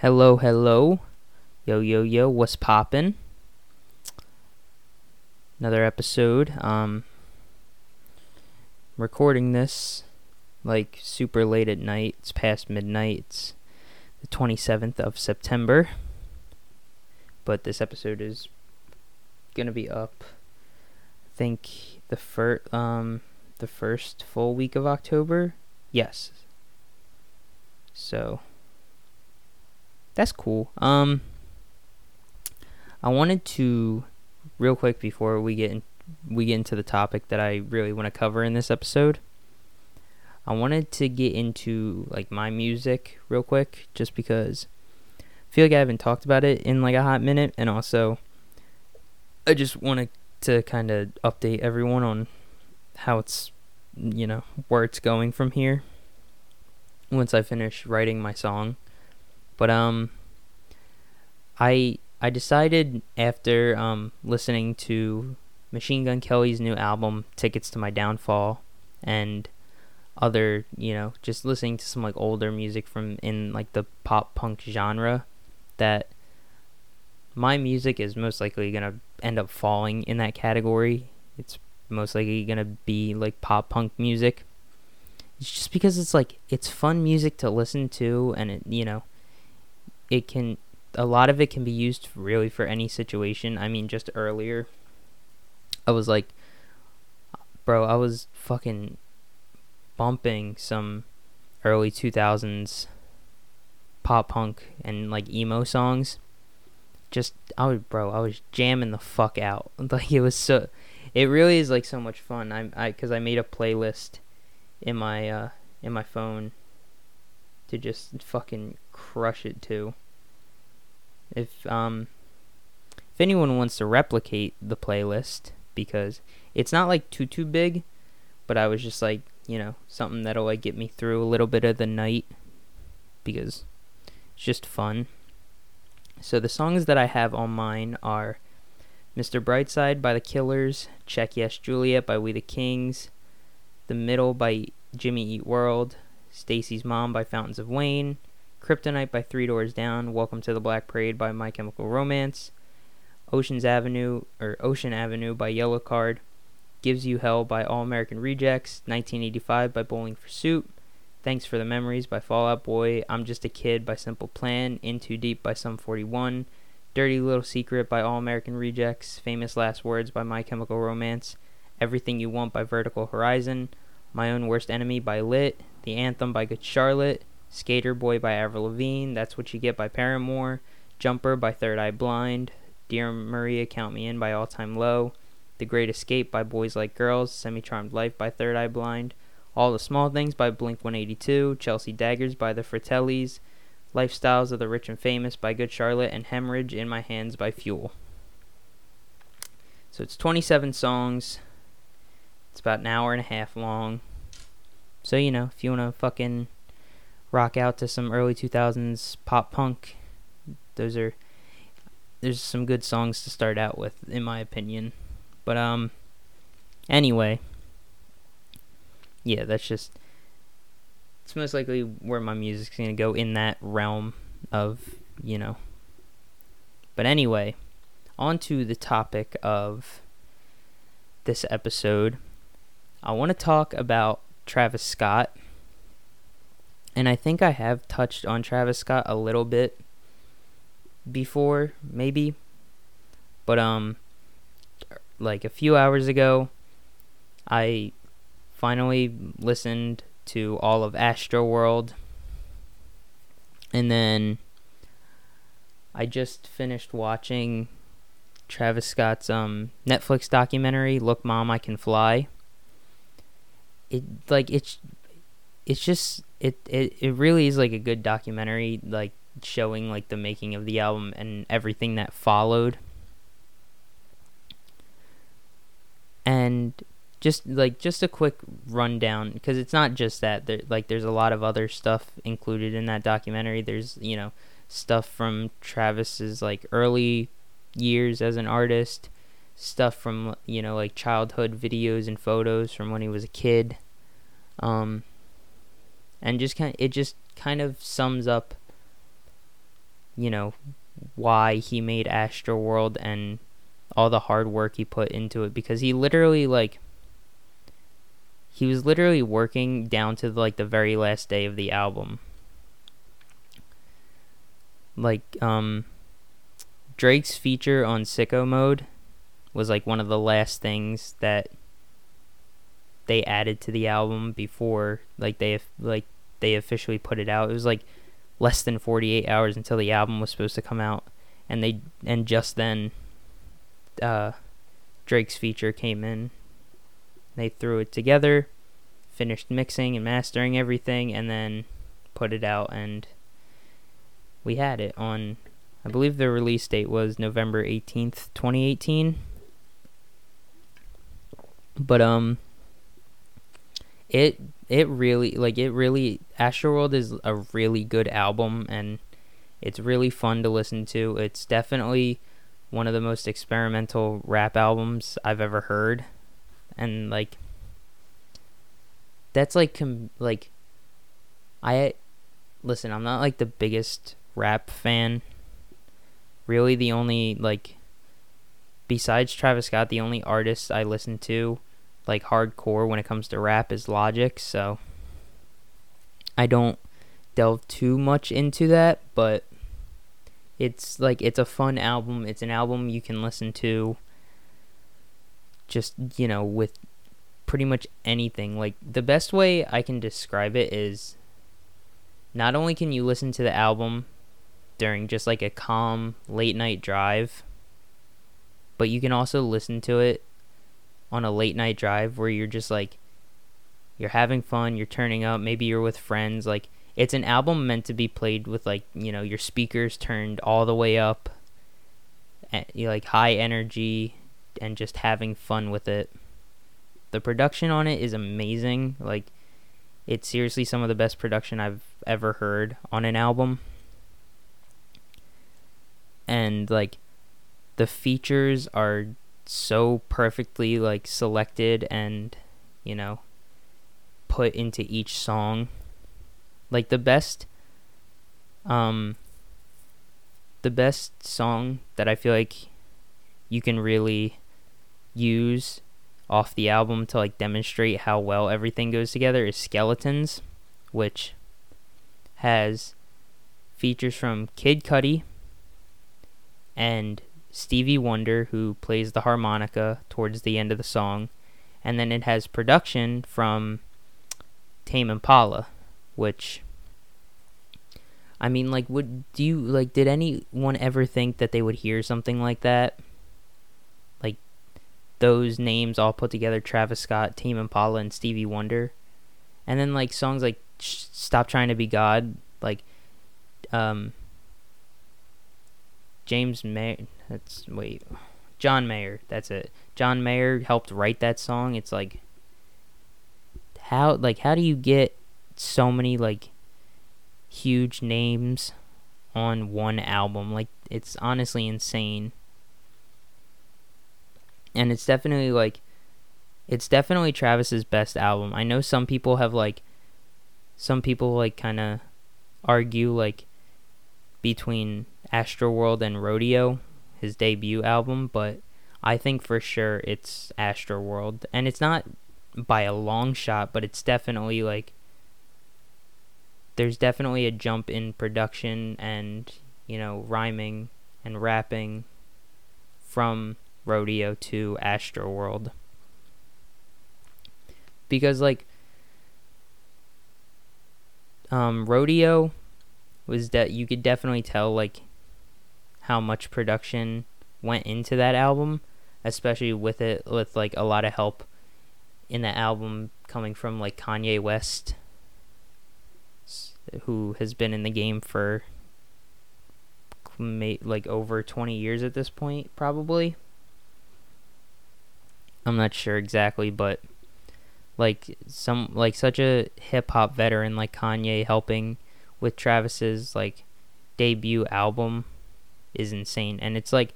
Hello, hello. Yo, yo, yo, what's poppin'? Another episode. Um, recording this like super late at night. It's past midnight. It's the 27th of September. But this episode is gonna be up. I think the first um the first full week of October. Yes. So that's cool. Um, I wanted to real quick before we get in, we get into the topic that I really want to cover in this episode. I wanted to get into like my music real quick, just because I feel like I haven't talked about it in like a hot minute, and also I just wanted to kind of update everyone on how it's you know where it's going from here once I finish writing my song. But um I I decided after um listening to Machine Gun Kelly's new album Tickets to My Downfall and other, you know, just listening to some like older music from in like the pop punk genre that my music is most likely going to end up falling in that category. It's most likely going to be like pop punk music. It's just because it's like it's fun music to listen to and it, you know, it can a lot of it can be used really for any situation. I mean, just earlier, I was like, bro, I was fucking bumping some early 2000s pop punk and like emo songs. Just, I was, bro, I was jamming the fuck out. Like, it was so, it really is like so much fun. I'm, I, cause I made a playlist in my, uh, in my phone to just fucking crush it too. If um if anyone wants to replicate the playlist because it's not like too too big, but I was just like, you know, something that'll like get me through a little bit of the night because it's just fun. So the songs that I have on mine are Mr. Brightside by The Killers, Check Yes Juliet by We the Kings, The Middle by Jimmy Eat World, Stacy's Mom by Fountains of Wayne, Kryptonite by Three Doors Down, Welcome to the Black Parade by My Chemical Romance, Ocean's Avenue or Ocean Avenue by Yellowcard, Gives You Hell by All American Rejects, 1985 by Bowling for Soup, Thanks for the Memories by Fall Out Boy, I'm Just a Kid by Simple Plan, In Too Deep by Sum 41, Dirty Little Secret by All American Rejects, Famous Last Words by My Chemical Romance, Everything You Want by Vertical Horizon, My Own Worst Enemy by Lit, the Anthem by Good Charlotte, Skater Boy by Avril Lavigne, That's What You Get by Paramore, Jumper by Third Eye Blind, Dear Maria Count Me In by All Time Low, The Great Escape by Boys Like Girls, Semi Charmed Life by Third Eye Blind, All the Small Things by Blink 182, Chelsea Daggers by the Fratellis, Lifestyles of the Rich and Famous by Good Charlotte, and Hemorrhage in My Hands by Fuel. So it's 27 songs. It's about an hour and a half long. So, you know, if you want to fucking rock out to some early 2000s pop punk, those are there's some good songs to start out with in my opinion. But um anyway, yeah, that's just it's most likely where my music's going to go in that realm of, you know. But anyway, on to the topic of this episode. I want to talk about Travis Scott. And I think I have touched on Travis Scott a little bit before, maybe. But um like a few hours ago, I finally listened to all of Astroworld. And then I just finished watching Travis Scott's um Netflix documentary Look Mom I Can Fly it like it's it's just it, it it really is like a good documentary like showing like the making of the album and everything that followed. And just like just a quick rundown because it's not just that there like there's a lot of other stuff included in that documentary. There's you know stuff from Travis's like early years as an artist stuff from you know like childhood videos and photos from when he was a kid. Um and just kind of, it just kind of sums up you know, why he made Astroworld and all the hard work he put into it because he literally like he was literally working down to like the very last day of the album. Like um Drake's feature on Sicko Mode was like one of the last things that they added to the album before like they like they officially put it out. It was like less than 48 hours until the album was supposed to come out and they and just then uh, Drake's feature came in. They threw it together, finished mixing and mastering everything and then put it out and we had it on I believe the release date was November 18th, 2018. But um it it really like it really Astroworld is a really good album and it's really fun to listen to. It's definitely one of the most experimental rap albums I've ever heard. And like that's like com- like I listen, I'm not like the biggest rap fan. Really the only like besides Travis Scott, the only artist I listen to like hardcore when it comes to rap is Logic, so I don't delve too much into that, but it's like it's a fun album. It's an album you can listen to just, you know, with pretty much anything. Like the best way I can describe it is not only can you listen to the album during just like a calm late night drive, but you can also listen to it on a late night drive where you're just like you're having fun, you're turning up, maybe you're with friends, like it's an album meant to be played with like, you know, your speakers turned all the way up eh, and you like high energy and just having fun with it. The production on it is amazing. Like it's seriously some of the best production I've ever heard on an album. And like the features are so perfectly like selected and you know put into each song. Like the best um the best song that i feel like you can really use off the album to like demonstrate how well everything goes together is skeletons which has features from kid cudi and Stevie Wonder, who plays the harmonica towards the end of the song, and then it has production from Tame Impala, which I mean, like, would do you like? Did anyone ever think that they would hear something like that? Like those names all put together: Travis Scott, Tame Impala, and Stevie Wonder, and then like songs like "Stop Trying to Be God," like um, James May. That's wait, John Mayer. That's it. John Mayer helped write that song. It's like how like how do you get so many like huge names on one album? Like it's honestly insane. And it's definitely like it's definitely Travis's best album. I know some people have like some people like kind of argue like between Astroworld and Rodeo his debut album, but I think for sure it's Astroworld, and it's not by a long shot, but it's definitely like there's definitely a jump in production and you know rhyming and rapping from Rodeo to Astroworld. Because like um Rodeo was that you could definitely tell like how much production went into that album, especially with it with like a lot of help in the album coming from like Kanye West who has been in the game for like over 20 years at this point probably. I'm not sure exactly, but like some like such a hip hop veteran like Kanye helping with Travis's like debut album is insane. And it's like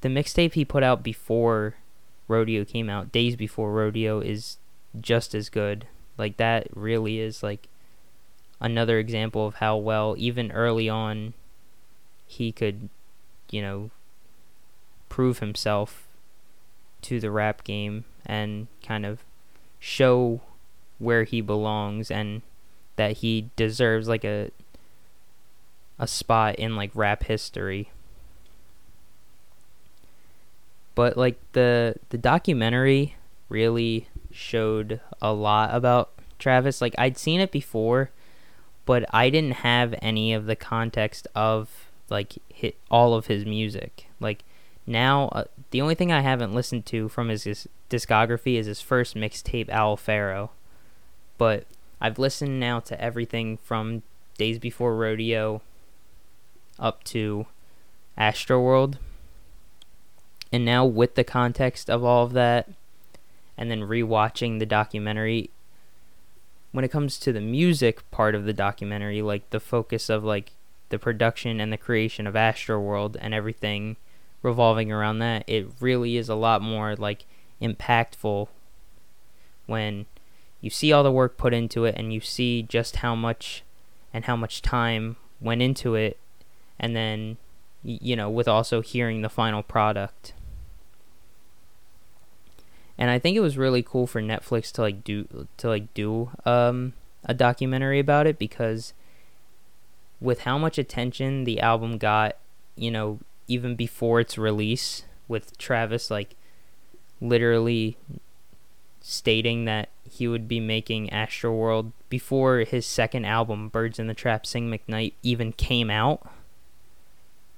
the mixtape he put out before Rodeo came out, days before Rodeo, is just as good. Like that really is like another example of how well even early on he could, you know, prove himself to the rap game and kind of show where he belongs and that he deserves like a a spot in like rap history. But like the the documentary really showed a lot about Travis. Like I'd seen it before, but I didn't have any of the context of like hit all of his music. Like now, uh, the only thing I haven't listened to from his, his discography is his first mixtape, Owl Pharaoh. But I've listened now to everything from Days Before Rodeo up to Astroworld. And now, with the context of all of that, and then rewatching the documentary, when it comes to the music part of the documentary, like the focus of like the production and the creation of Astroworld and everything revolving around that, it really is a lot more like impactful when you see all the work put into it and you see just how much and how much time went into it and then you know with also hearing the final product and I think it was really cool for Netflix to like do to like do um a documentary about it because with how much attention the album got, you know, even before its release with Travis like literally stating that he would be making Astroworld before his second album Birds in the Trap Sing McKnight even came out.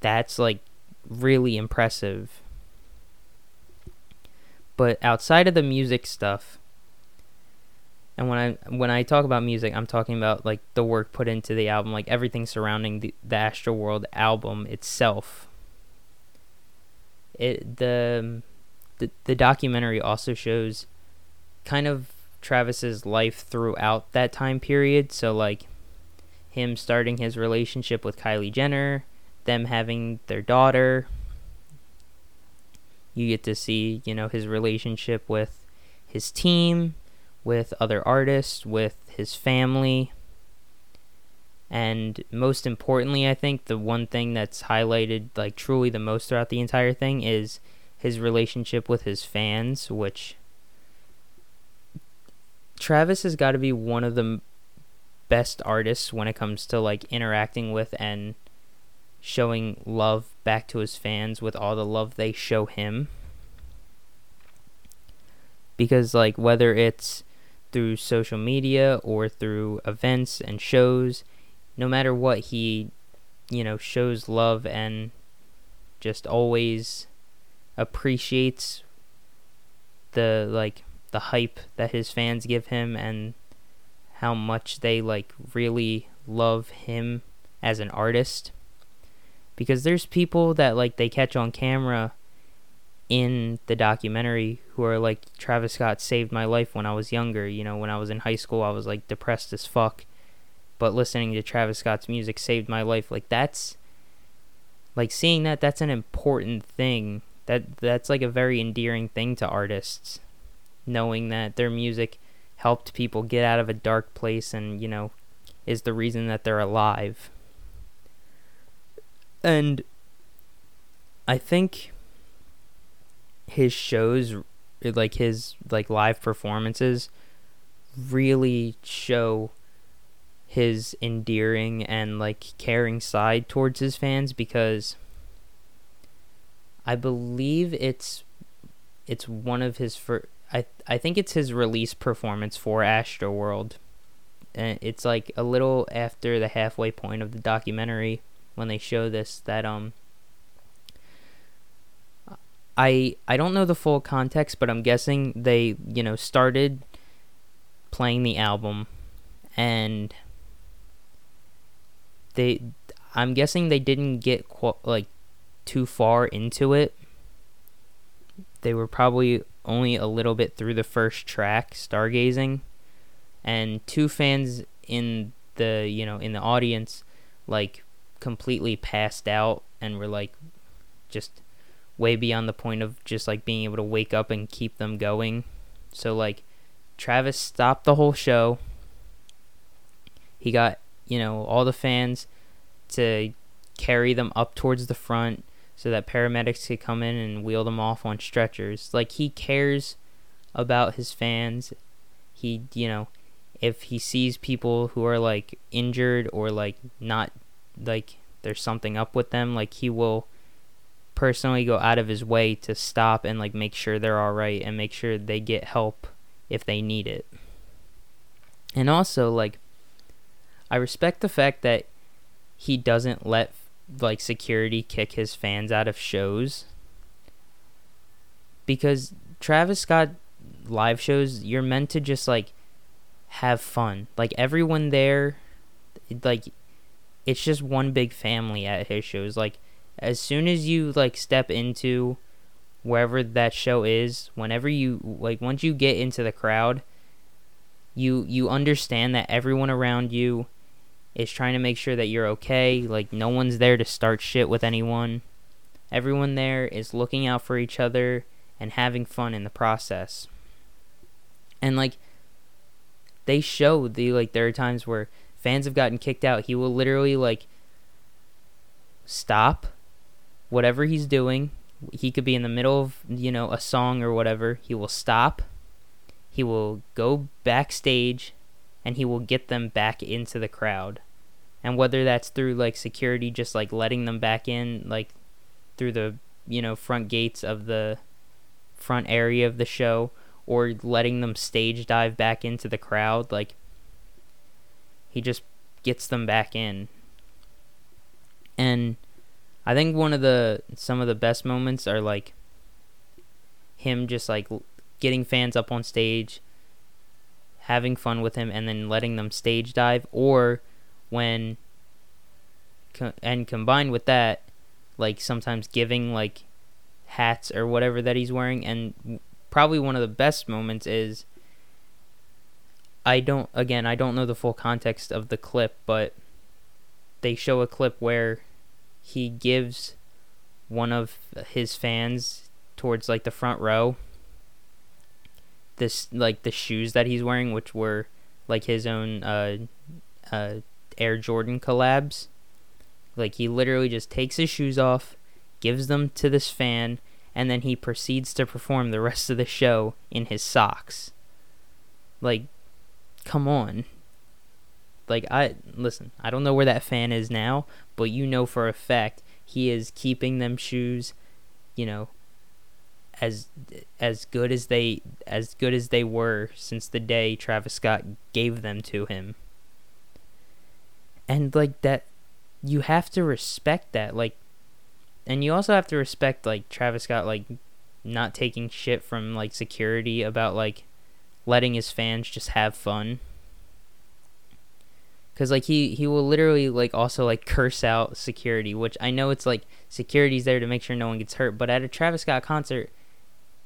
That's like really impressive. But outside of the music stuff, and when I when I talk about music, I'm talking about like the work put into the album, like everything surrounding the the Astroworld album itself. It the the the documentary also shows kind of Travis's life throughout that time period. So like him starting his relationship with Kylie Jenner, them having their daughter. You get to see, you know, his relationship with his team, with other artists, with his family. And most importantly, I think the one thing that's highlighted like truly the most throughout the entire thing is his relationship with his fans, which Travis has got to be one of the best artists when it comes to like interacting with and showing love back to his fans with all the love they show him. Because like whether it's through social media or through events and shows, no matter what, he, you know, shows love and just always appreciates the like the hype that his fans give him and how much they like really love him as an artist because there's people that like they catch on camera in the documentary who are like Travis Scott saved my life when I was younger. You know, when I was in high school, I was like depressed as fuck. But listening to Travis Scott's music saved my life. Like that's like seeing that that's an important thing. That that's like a very endearing thing to artists. Knowing that their music helped people get out of a dark place and, you know, is the reason that they're alive. And I think his shows like his like live performances really show his endearing and like caring side towards his fans because I believe it's it's one of his first I I think it's his release performance for Astroworld. And it's like a little after the halfway point of the documentary when they show this that um I I don't know the full context, but I'm guessing they you know started playing the album, and they I'm guessing they didn't get like too far into it. They were probably only a little bit through the first track, Stargazing, and two fans in the you know in the audience like completely passed out and were like just way beyond the point of just like being able to wake up and keep them going. So like Travis stopped the whole show. He got, you know, all the fans to carry them up towards the front so that paramedics could come in and wheel them off on stretchers. Like he cares about his fans. He, you know, if he sees people who are like injured or like not like there's something up with them, like he will personally go out of his way to stop and like make sure they're all right and make sure they get help if they need it. And also like I respect the fact that he doesn't let like security kick his fans out of shows because Travis Scott live shows you're meant to just like have fun. Like everyone there like it's just one big family at his shows. Like as soon as you like step into wherever that show is, whenever you like once you get into the crowd, you you understand that everyone around you is trying to make sure that you're okay. Like no one's there to start shit with anyone. Everyone there is looking out for each other and having fun in the process. And like they show the like there are times where fans have gotten kicked out. He will literally like stop whatever he's doing. He could be in the middle of, you know, a song or whatever. He will stop. He will go backstage and he will get them back into the crowd. And whether that's through like security just like letting them back in like through the, you know, front gates of the front area of the show or letting them stage dive back into the crowd like he just gets them back in. And I think one of the some of the best moments are like him just like getting fans up on stage, having fun with him, and then letting them stage dive, or when and combined with that, like sometimes giving like hats or whatever that he's wearing, and probably one of the best moments is I don't again I don't know the full context of the clip, but they show a clip where he gives one of his fans towards like the front row this like the shoes that he's wearing which were like his own uh uh Air Jordan collabs. Like he literally just takes his shoes off gives them to this fan and then he proceeds to perform the rest of the show in his socks. Like come on like I listen, I don't know where that fan is now, but you know for a fact he is keeping them shoes, you know, as as good as they as good as they were since the day Travis Scott gave them to him. And like that you have to respect that like and you also have to respect like Travis Scott like not taking shit from like security about like letting his fans just have fun. Because like he he will literally like also like curse out security which i know it's like security's there to make sure no one gets hurt but at a travis scott concert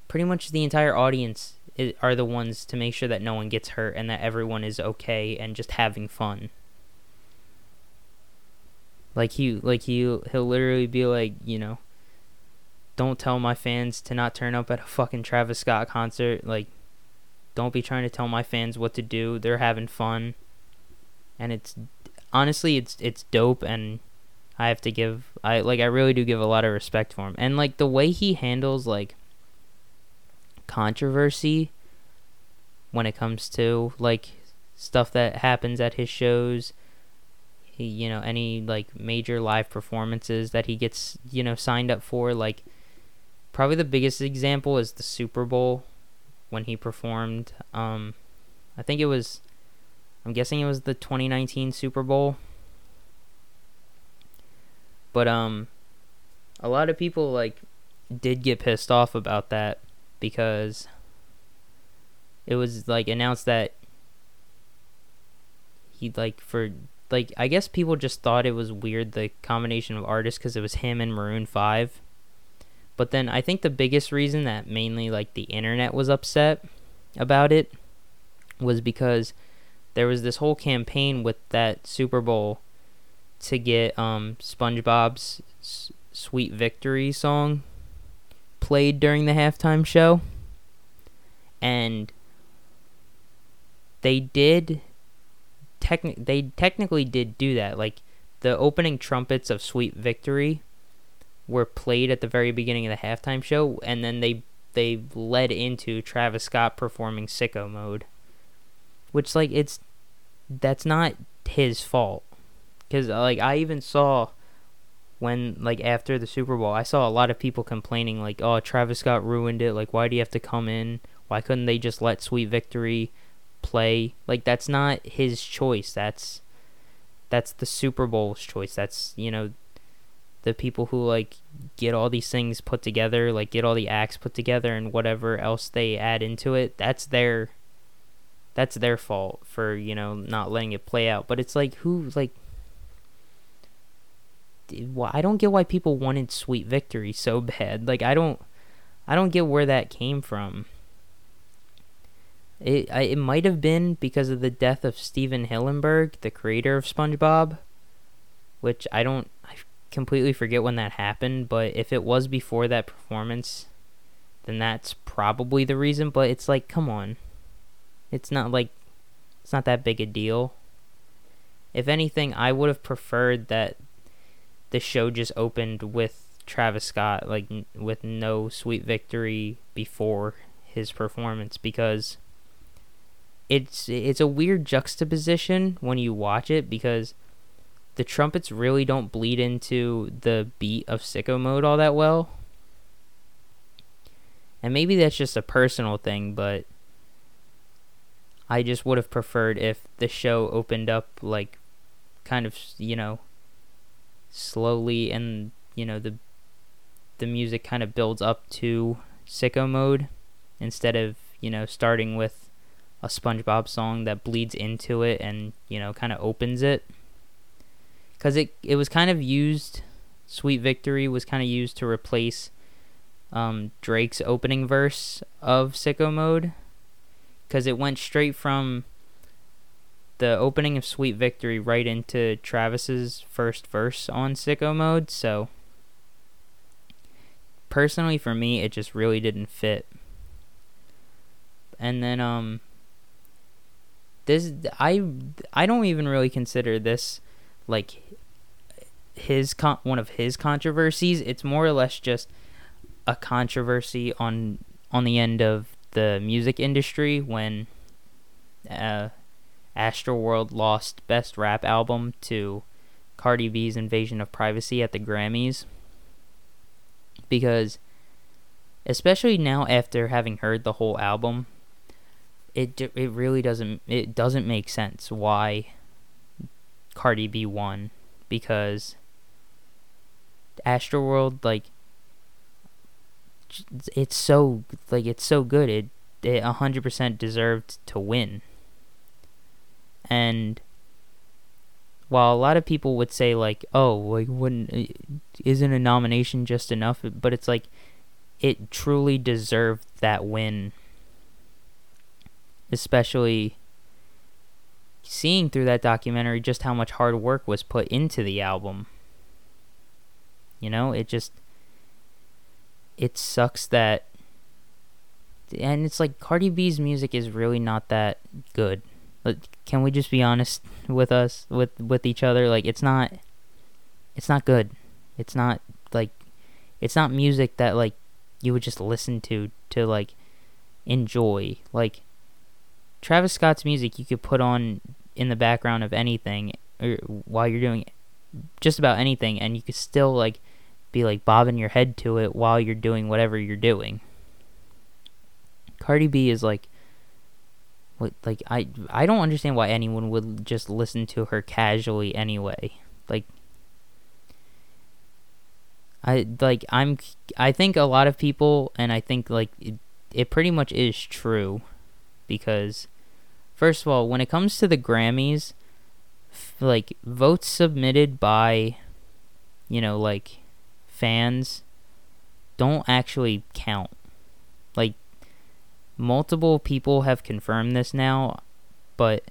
pretty much the entire audience is, are the ones to make sure that no one gets hurt and that everyone is okay and just having fun. Like he like he he'll literally be like you know don't tell my fans to not turn up at a fucking travis scott concert like don't be trying to tell my fans what to do. They're having fun. And it's honestly it's it's dope and I have to give I like I really do give a lot of respect for him. And like the way he handles like controversy when it comes to like stuff that happens at his shows, he, you know, any like major live performances that he gets, you know, signed up for like probably the biggest example is the Super Bowl when he performed um I think it was I'm guessing it was the 2019 Super Bowl. But um a lot of people like did get pissed off about that because it was like announced that he like for like I guess people just thought it was weird the combination of artists cuz it was him and Maroon 5. But then I think the biggest reason that mainly like the internet was upset about it was because there was this whole campaign with that Super Bowl to get um, SpongeBob's "Sweet Victory" song played during the halftime show, and they did. Techni- they technically did do that. Like the opening trumpets of Sweet Victory were played at the very beginning of the halftime show, and then they they led into Travis Scott performing Sicko Mode, which like it's that's not his fault, because uh, like I even saw when like after the Super Bowl, I saw a lot of people complaining like, "Oh, Travis Scott ruined it. Like, why do you have to come in? Why couldn't they just let Sweet Victory play?" Like, that's not his choice. That's that's the Super Bowl's choice. That's you know the people who like get all these things put together, like get all the acts put together and whatever else they add into it. That's their that's their fault for you know not letting it play out. But it's like who like I don't get why people wanted Sweet Victory so bad. Like I don't I don't get where that came from. It I, it might have been because of the death of Stephen Hillenburg, the creator of SpongeBob, which I don't completely forget when that happened, but if it was before that performance, then that's probably the reason, but it's like come on. It's not like it's not that big a deal. If anything, I would have preferred that the show just opened with Travis Scott, like n- with no sweet victory before his performance, because it's it's a weird juxtaposition when you watch it because the trumpets really don't bleed into the beat of sicko mode all that well. And maybe that's just a personal thing, but I just would have preferred if the show opened up like kind of, you know, slowly and you know the the music kind of builds up to sicko mode instead of you know starting with a SpongeBob song that bleeds into it and you know kind of opens it because it it was kind of used Sweet Victory was kind of used to replace um, Drake's opening verse of Sicko Mode because it went straight from the opening of Sweet Victory right into Travis's first verse on Sicko Mode, so personally for me it just really didn't fit. And then um this I I don't even really consider this like his con- one of his controversies. It's more or less just a controversy on on the end of the music industry when uh Astroworld lost Best Rap Album to Cardi B's Invasion of Privacy at the Grammys. Because, especially now after having heard the whole album, it it really doesn't it doesn't make sense why Cardi B won because Astroworld like it's so like it's so good it it 100% deserved to win and while a lot of people would say like, "Oh, like wouldn't uh, isn't a nomination just enough?" But it's like it truly deserved that win. Especially seeing through that documentary just how much hard work was put into the album. You know, it just it sucks that and it's like Cardi B's music is really not that good. Like, can we just be honest with us with with each other? Like it's not it's not good. It's not like it's not music that like you would just listen to to like enjoy. Like Travis Scott's music you could put on in the background of anything or while you're doing just about anything and you could still like be like bobbing your head to it while you're doing whatever you're doing Cardi B is like what like I I don't understand why anyone would just listen to her casually anyway. Like I like I'm I think a lot of people and I think like it, it pretty much is true because first of all, when it comes to the Grammys, like votes submitted by you know like fans don't actually count. Like multiple people have confirmed this now, but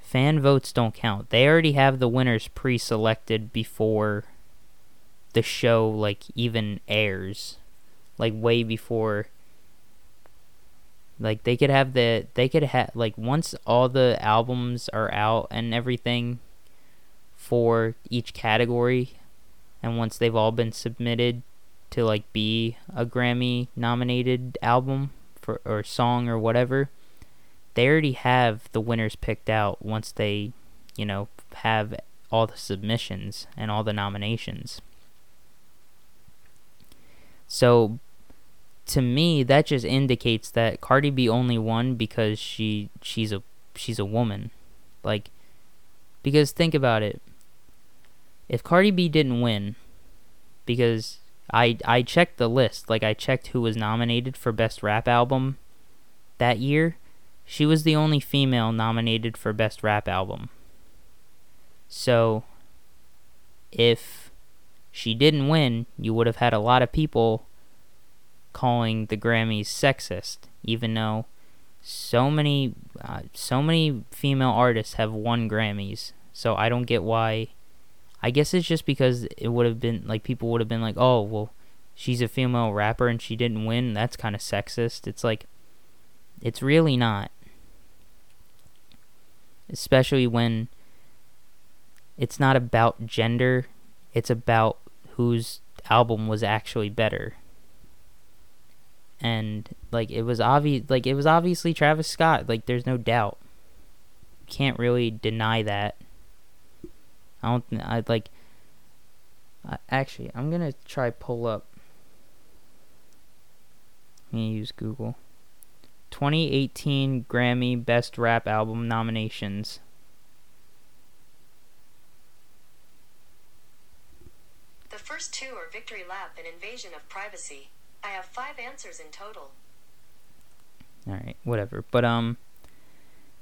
fan votes don't count. They already have the winners pre-selected before the show like even airs. Like way before like they could have the they could have like once all the albums are out and everything for each category and once they've all been submitted to like be a Grammy nominated album for or song or whatever, they already have the winners picked out once they, you know, have all the submissions and all the nominations. So to me that just indicates that Cardi B only won because she she's a she's a woman. Like because think about it. If Cardi B didn't win because I I checked the list, like I checked who was nominated for best rap album that year. She was the only female nominated for best rap album. So if she didn't win, you would have had a lot of people calling the Grammys sexist, even though so many uh, so many female artists have won Grammys. So I don't get why. I guess it's just because it would have been like people would have been like, "Oh, well, she's a female rapper and she didn't win. That's kind of sexist." It's like it's really not. Especially when it's not about gender, it's about whose album was actually better and like it was obvious like it was obviously Travis Scott like there's no doubt can't really deny that I don't I like uh, actually I'm going to try pull up let me use Google 2018 Grammy Best Rap Album nominations The first two are Victory Lap and Invasion of Privacy. I have five answers in total. All right, whatever. But um,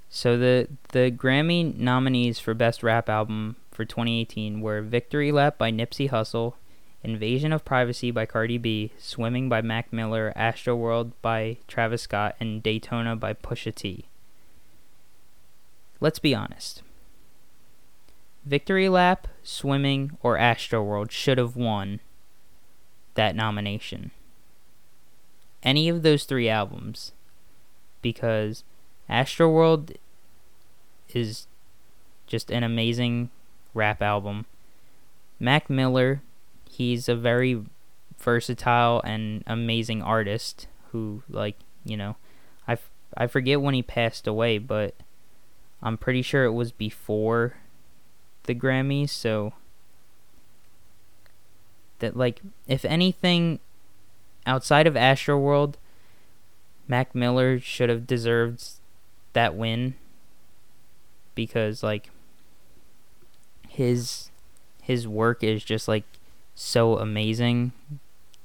so the the Grammy nominees for Best Rap Album for 2018 were "Victory Lap" by Nipsey Hussle, "Invasion of Privacy" by Cardi B, "Swimming" by Mac Miller, "Astroworld" by Travis Scott, and "Daytona" by Pusha T. Let's be honest. Victory Lap, Swimming, or Astroworld should have won that nomination any of those three albums because Astroworld is just an amazing rap album. Mac Miller, he's a very versatile and amazing artist who like, you know, I, forget when he passed away, but I'm pretty sure it was before the Grammys, so that like if anything outside of Astroworld, Mac Miller should have deserved that win because like his his work is just like so amazing.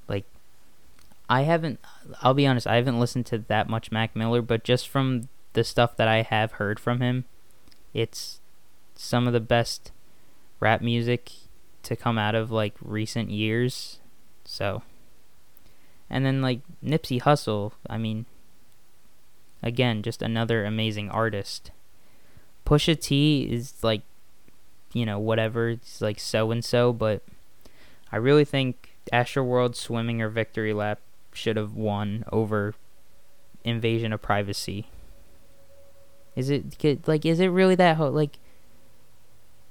Like I haven't I'll be honest, I haven't listened to that much Mac Miller, but just from the stuff that I have heard from him, it's some of the best rap music to come out of like recent years. So and then like Nipsey Hussle, I mean, again, just another amazing artist. Pusha T is like, you know, whatever. It's like so and so, but I really think Astroworld Swimming or Victory Lap should have won over Invasion of Privacy. Is it like is it really that ho- like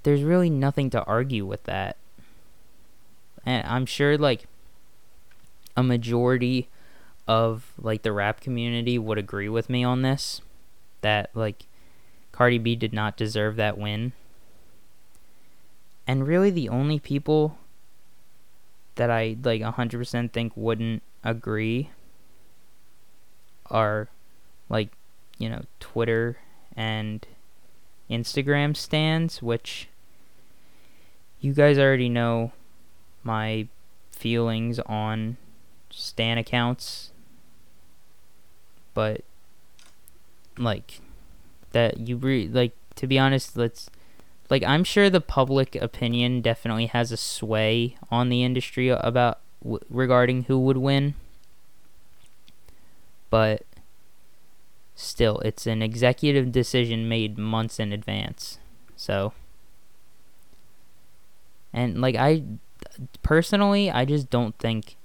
there's really nothing to argue with that. And I'm sure like a majority of like the rap community would agree with me on this that like Cardi B did not deserve that win. And really the only people that I like 100% think wouldn't agree are like, you know, Twitter and Instagram stands, which you guys already know my feelings on Stan accounts, but like that you re- like to be honest, let's like I'm sure the public opinion definitely has a sway on the industry about w- regarding who would win, but still, it's an executive decision made months in advance. So, and like I personally, I just don't think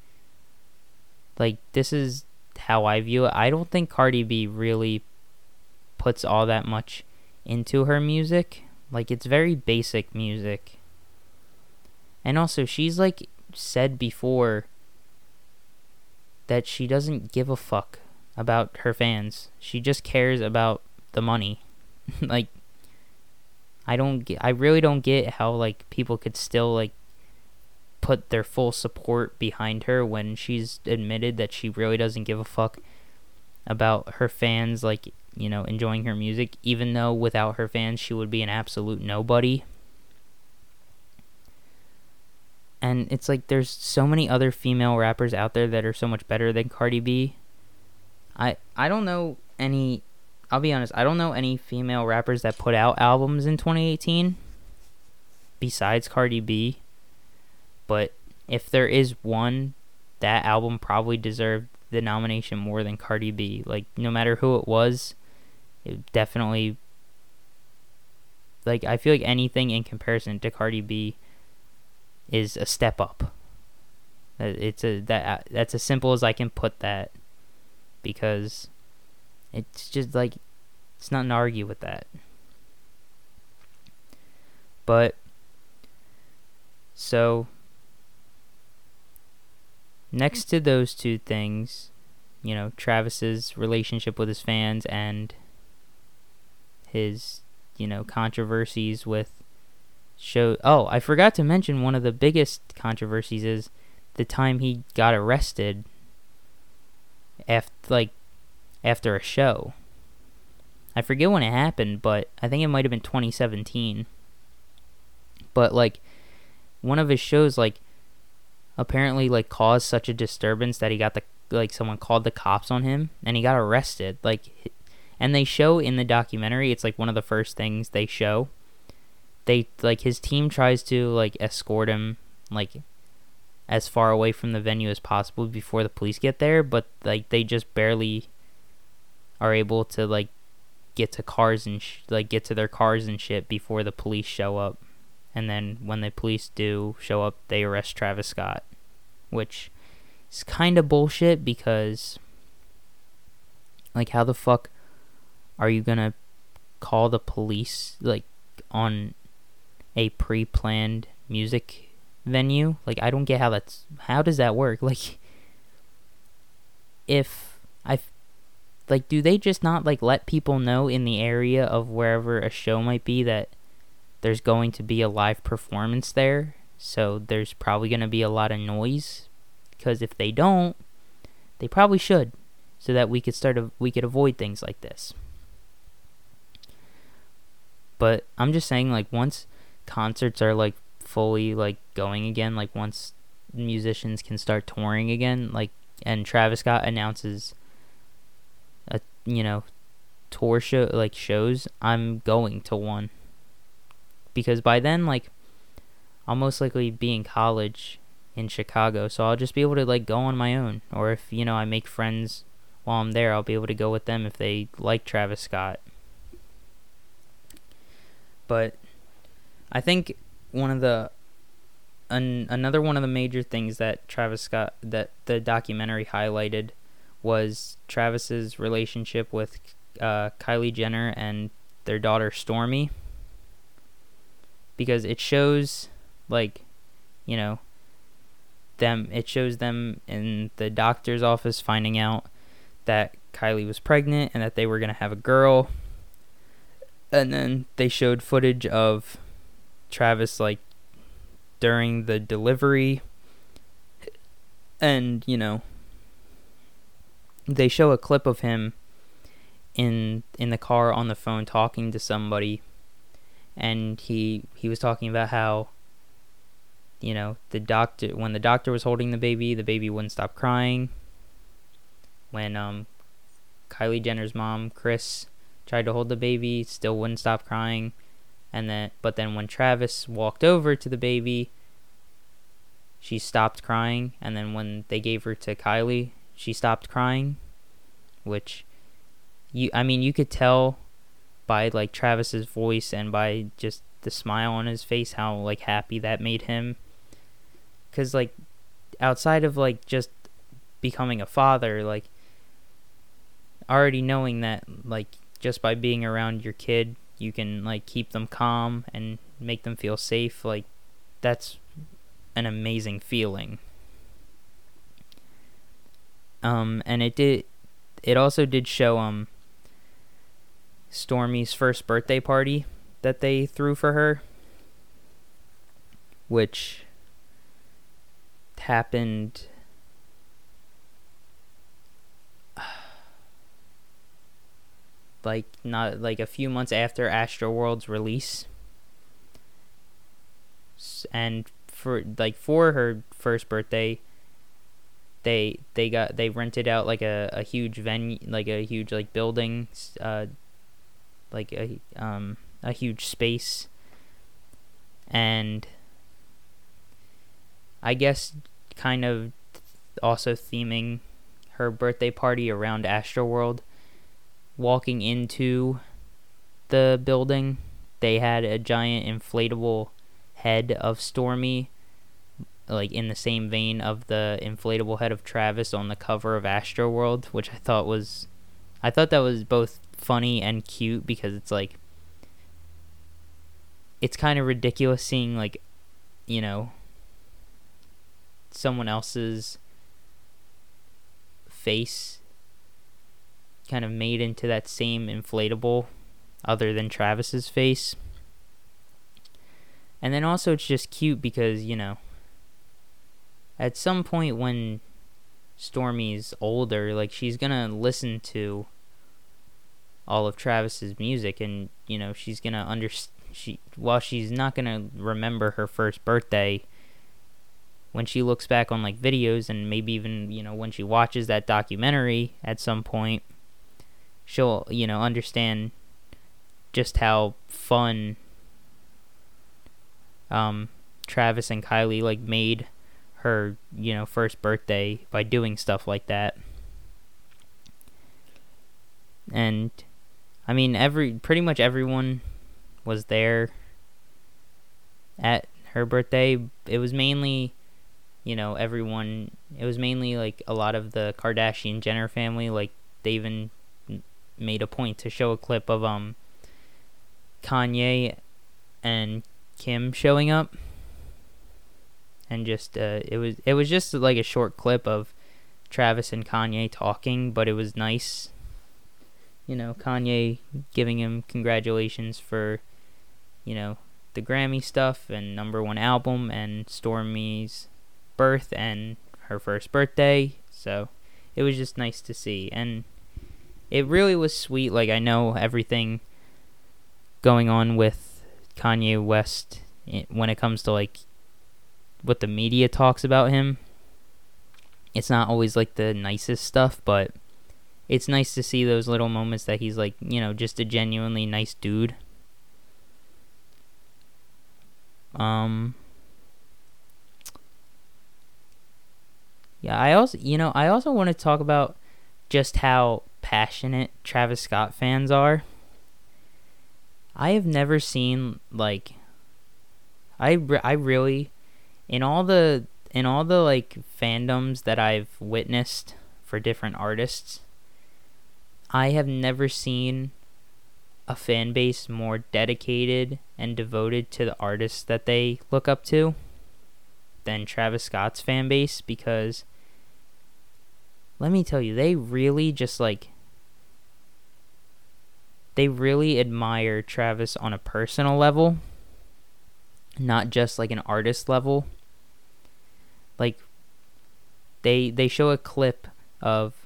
like this is how I view it. I don't think Cardi B really puts all that much into her music. Like it's very basic music. And also she's like said before that she doesn't give a fuck about her fans. She just cares about the money. like I don't get I really don't get how like people could still like put their full support behind her when she's admitted that she really doesn't give a fuck about her fans like you know enjoying her music even though without her fans she would be an absolute nobody and it's like there's so many other female rappers out there that are so much better than Cardi B. I I don't know any I'll be honest, I don't know any female rappers that put out albums in 2018 besides Cardi B. But if there is one, that album probably deserved the nomination more than Cardi B. Like no matter who it was, it definitely like I feel like anything in comparison to Cardi B is a step up. Uh, it's a that uh, that's as simple as I can put that because it's just like it's nothing to argue with that. But so next to those two things, you know, Travis's relationship with his fans and his, you know, controversies with show oh i forgot to mention one of the biggest controversies is the time he got arrested after like after a show. I forget when it happened but i think it might have been 2017 but like one of his shows like apparently like caused such a disturbance that he got the like someone called the cops on him and he got arrested. Like and they show in the documentary it's like one of the first things they show they like his team tries to like escort him like as far away from the venue as possible before the police get there, but like they just barely are able to like get to cars and sh- like get to their cars and shit before the police show up. And then when the police do show up, they arrest Travis Scott, which is kind of bullshit because like how the fuck are you to call the police like on a pre-planned music venue. Like I don't get how that's how does that work? Like if I like do they just not like let people know in the area of wherever a show might be that there's going to be a live performance there? So there's probably going to be a lot of noise because if they don't, they probably should so that we could start a, we could avoid things like this. But I'm just saying like once concerts are like fully like going again, like once musicians can start touring again, like and Travis Scott announces a you know tour show like shows, I'm going to one. Because by then like I'll most likely be in college in Chicago, so I'll just be able to like go on my own. Or if, you know, I make friends while I'm there, I'll be able to go with them if they like Travis Scott. But I think one of the an, another one of the major things that Travis Scott that the documentary highlighted was Travis's relationship with uh, Kylie Jenner and their daughter Stormi. Because it shows like you know them it shows them in the doctor's office finding out that Kylie was pregnant and that they were going to have a girl and then they showed footage of Travis like during the delivery. And you know they show a clip of him in in the car on the phone talking to somebody. And he he was talking about how you know the doctor when the doctor was holding the baby the baby wouldn't stop crying. When um Kylie Jenner's mom Kris tried to hold the baby still wouldn't stop crying. And then but then when Travis walked over to the baby, she stopped crying, and then when they gave her to Kylie, she stopped crying, which you I mean you could tell by like Travis's voice and by just the smile on his face how like happy that made him. Cuz like outside of like just becoming a father like already knowing that like just by being around your kid you can like keep them calm and make them feel safe like that's an amazing feeling. Um and it did it also did show um Stormi's first birthday party that they threw for her which happened like not like a few months after Astroworld's release. And for like for her first birthday, they they got they rented out like a, a huge venue like a huge like building uh like a um a huge space and I guess kind of also theming her birthday party around Astroworld walking into the building, they had a giant inflatable head of Stormi, like in the same vein of the inflatable head of Travis on the cover of Astroworld, which I thought was, I thought that was both funny and cute because it's like, it's kind of ridiculous seeing like, you know, someone else's face kind of made into that same inflatable other than Travis's face. And then also it's just cute because, you know, at some point when Stormi's older, like she's to listen to all of Travis's music and, you know, she's to understand she while she's not to remember her first birthday when she looks back on like videos and maybe even, you know, when she watches that documentary at some point, she'll you know understand just how fun um Travis and Kylie like made her you know first birthday by doing stuff like that. And I mean every pretty much everyone was there at her birthday. It was mainly you know everyone it was mainly like a lot of the Kardashian Jenner family like they even made a point to show a clip of um Kanye and Kim showing up and just uh, it was it was just like a short clip of Travis and Kanye talking, but it was nice. You know, Kanye giving him congratulations for you know the Grammy stuff and number one album and Stormi's birth and her first birthday. So it was just nice to see and it really was sweet. Like I know everything going on with Kanye West when it comes to like what the media talks about him. It's not always like the nicest stuff, but it's nice to see those little moments that he's like, you know, just a genuinely nice dude. Um Yeah, I also, you know, I also want to talk about just how passionate Travis Scott fans are. I have never seen like I re- I really in all the in all the like fandoms that I've witnessed for different artists, I have never seen a fan base more dedicated and devoted to the artists that they look up to than Travis Scott's fan base because let me tell you, they really just like they really admire Travis on a personal level, not just like an artist level. Like they they show a clip of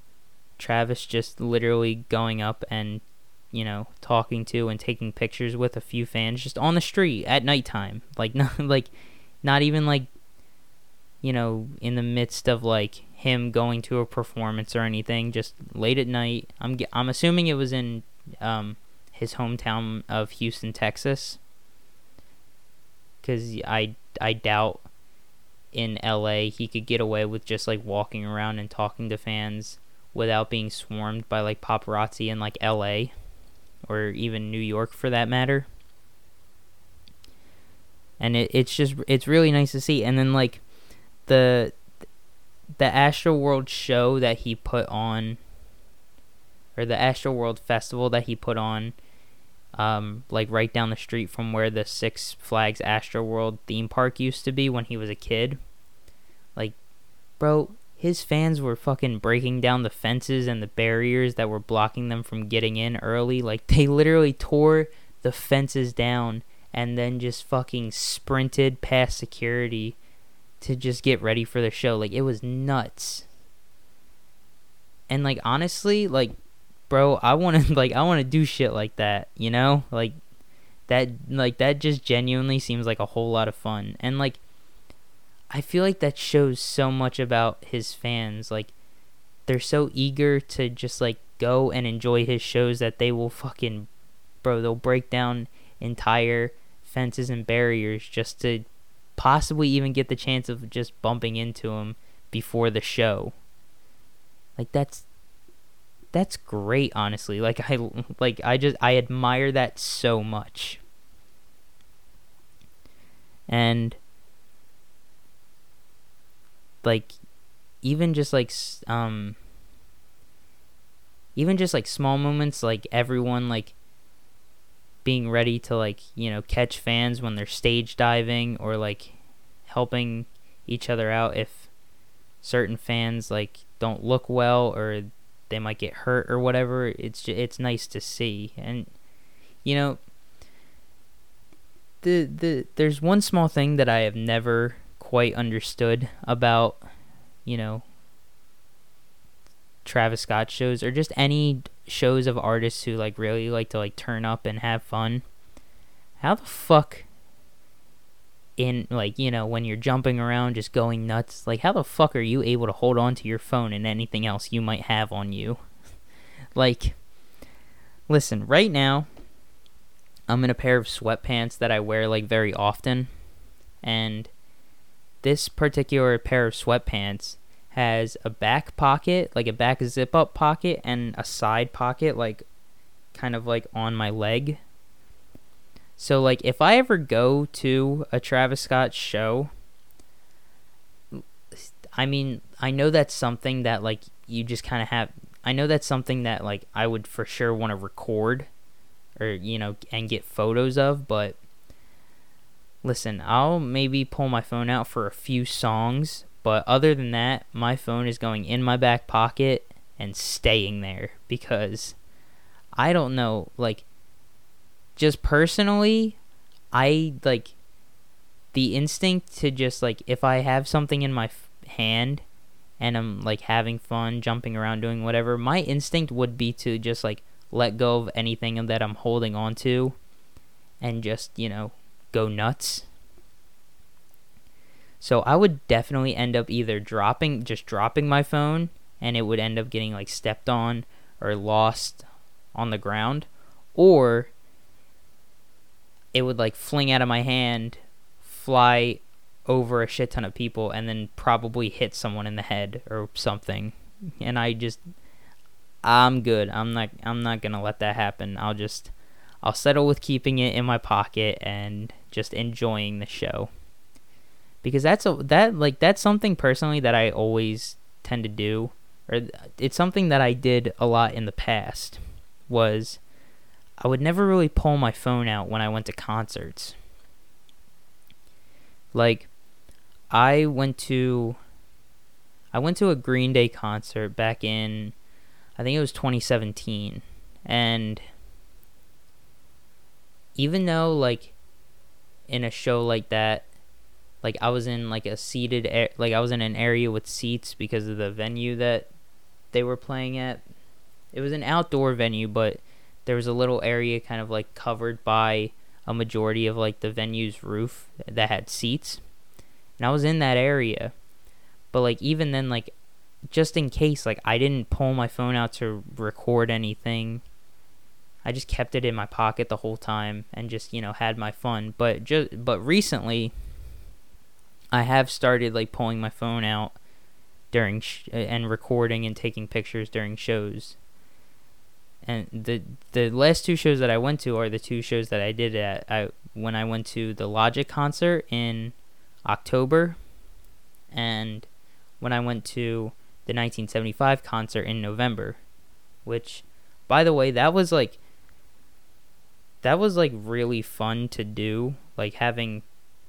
Travis just literally going up and you know talking to and taking pictures with a few fans just on the street at nighttime. Like not like not even like you know in the midst of like him going to a performance or anything. Just late at night. I'm I'm assuming it was in um, his hometown of Houston, Texas. Because I I doubt in LA he could get away with just like walking around and talking to fans without being swarmed by like paparazzi in like LA or even New York for that matter. And it, it's just it's really nice to see and then like the the Astroworld show that he put on or the Astroworld festival that he put on um, like right down the street from where the Six Flags Astroworld theme park used to be when he was a kid. Like, bro, his fans were fucking breaking down the fences and the barriers that were blocking them from getting in early. Like, they literally tore the fences down and then just fucking sprinted past security to just get ready for the show. Like, it was nuts. And, like, honestly, like, bro, I want to like I want to do shit like that, you know? Like that like that just genuinely seems like a whole lot of fun. And like I feel like that shows so much about his fans. Like they're so eager to just like go and enjoy his shows that they will fucking bro, they'll break down entire fences and barriers just to possibly even get the chance of just bumping into him before the show. Like that's that's great honestly like i like i just i admire that so much and like even just like um even just like small moments like everyone like being ready to like you know catch fans when they're stage diving or like helping each other out if certain fans like don't look well or they might get hurt or whatever. It's just, it's nice to see, and you know, the the there's one small thing that I have never quite understood about, you know, Travis Scott shows or just any shows of artists who like really like to like turn up and have fun. How the fuck in like you know when you're jumping around just going nuts like how the fuck are you able to hold on to your phone and anything else you might have on you like listen right now i'm in a pair of sweatpants that i wear like very often and this particular pair of sweatpants has a back pocket like a back zip up pocket and a side pocket like kind of like on my leg. So like if I ever go to a Travis Scott show, I mean, I know that's something that like you just kind of have I know that's something that like I would for sure want to record or you know and get photos of, but listen, I'll maybe pull my phone out for a few songs, but other than that, my phone is going in my back pocket and staying there because I don't know, like just personally, I like the instinct to just like if I have something in my f- hand and I'm like having fun, jumping around, doing whatever, my instinct would be to just like let go of anything that I'm holding on to and just, you know, go nuts. So I would definitely end up either dropping just dropping my phone and it would end up getting like stepped on or lost on the ground or it would like fling out of my hand, fly over a shit ton of people, and then probably hit someone in the head or something. And I just, I'm good. I'm not. I'm not gonna let that happen. I'll just, I'll settle with keeping it in my pocket and just enjoying the show. Because that's a that like that's something personally that I always tend to do, or it's something that I did a lot in the past. Was I would never really pull my phone out when I went to concerts. Like I went to I went to a Green Day concert back in I think it was 2017 and even though like in a show like that like I was in like a seated air, like I was in an area with seats because of the venue that they were playing at. It was an outdoor venue, but there was a little area kind of like covered by a majority of like the venue's roof that had seats. And I was in that area. But like even then like just in case like I didn't pull my phone out to record anything. I just kept it in my pocket the whole time and just, you know, had my fun. But just but recently I have started like pulling my phone out during sh- and recording and taking pictures during shows. And the the last two shows that I went to are the two shows that I did at I when I went to the Logic concert in October and when I went to the 1975 concert in November which by the way that was like that was like really fun to do, like having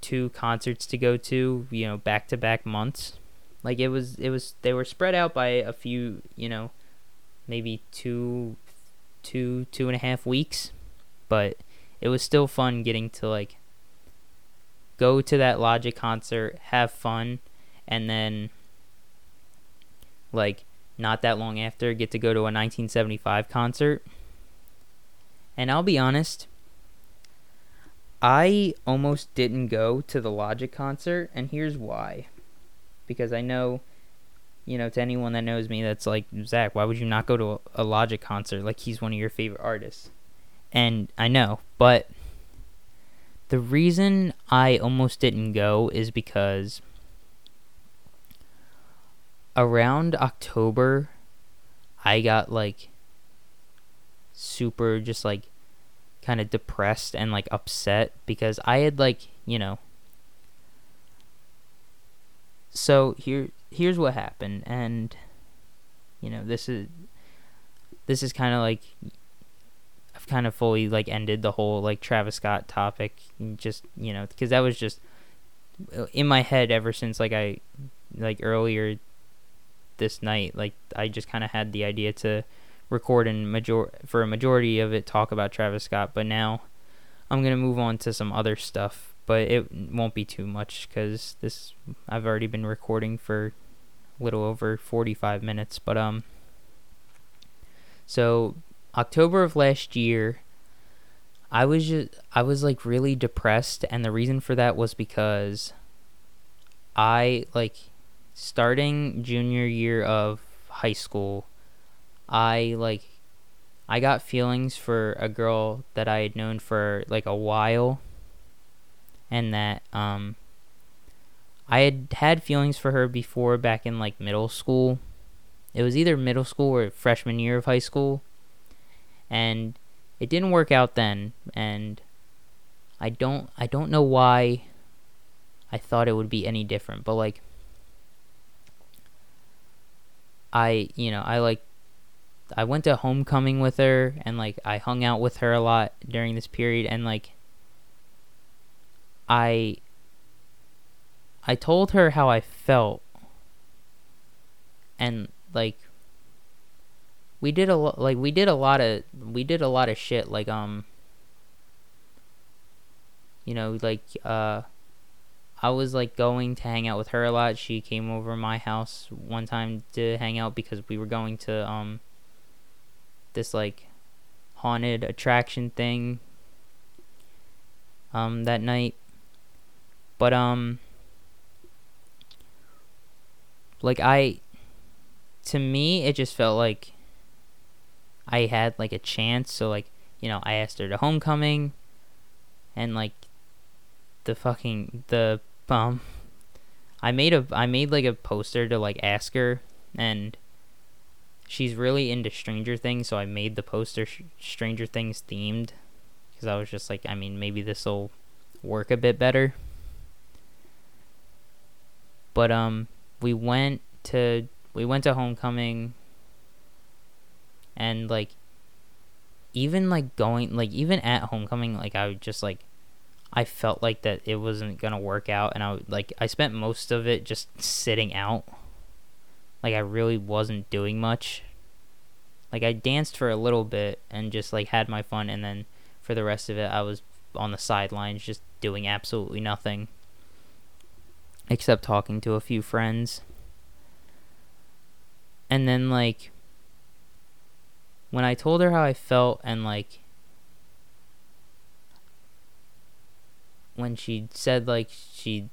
two concerts to go to, you know, back to back months. Like it was it was they were spread out by a few, you know, maybe two two two and a half weeks. But it was still fun getting to like go to that Logic concert, have fun, and then like not that long after get to go to a 1975 concert. And I'll be honest, I almost didn't go to the Logic concert, and here's why. Because I know, you know, to anyone that knows me, that's like, Zach, why would you not go to a Logic concert? Like, he's one of your favorite artists. And I know, but the reason I almost didn't go is because around October, I got like super just like kind of depressed and like upset because I had like, you know, so here here's what happened and you know, this is this is kind of like I've kind of fully like ended the whole like Travis Scott topic just, you know, cuz that was just uh, in my head ever since like I like earlier this night like I just kind of had the idea to record and major for a majority of it talk about Travis Scott, but now I'm gonna move on to some other stuff. But it won't be too much because this I've already been recording for a little over 45 minutes. But um, so October of last year, I was just I was like really depressed, and the reason for that was because I like starting junior year of high school I like I got feelings for a girl that I had known for like a while and that um I had had feelings for her before back in like middle school. It was either middle school or freshman year of high school. And it didn't work out then and I don't I don't know why I thought it would be any different, but like I, you know, I like I went to homecoming with her and like I hung out with her a lot during this period and like I I told her how I felt and like we did a lot like we did a lot of we did a lot of shit like um you know like uh I was like going to hang out with her a lot. She came over my house one time to hang out because we were going to um this like haunted attraction thing um that night. But um like I to me it just felt like I had like a chance. So like you know I asked her to homecoming and like the fucking the um I made a I made like a poster to like ask her and she's really into Stranger Things, so I made the poster sh- Stranger Things themed because I was just like, I mean, maybe this will work a bit better. But um, we went to we went to homecoming, and like, even like going like even at homecoming, like I would just like. I felt like that it wasn't gonna work out, and I like I spent most of it just sitting out like I really wasn't doing much. Like I danced for a little bit and just like had my fun and then for the rest of it I was on the sidelines just doing absolutely nothing except talking to a few friends. And then like when I told her how I felt and like when she said like she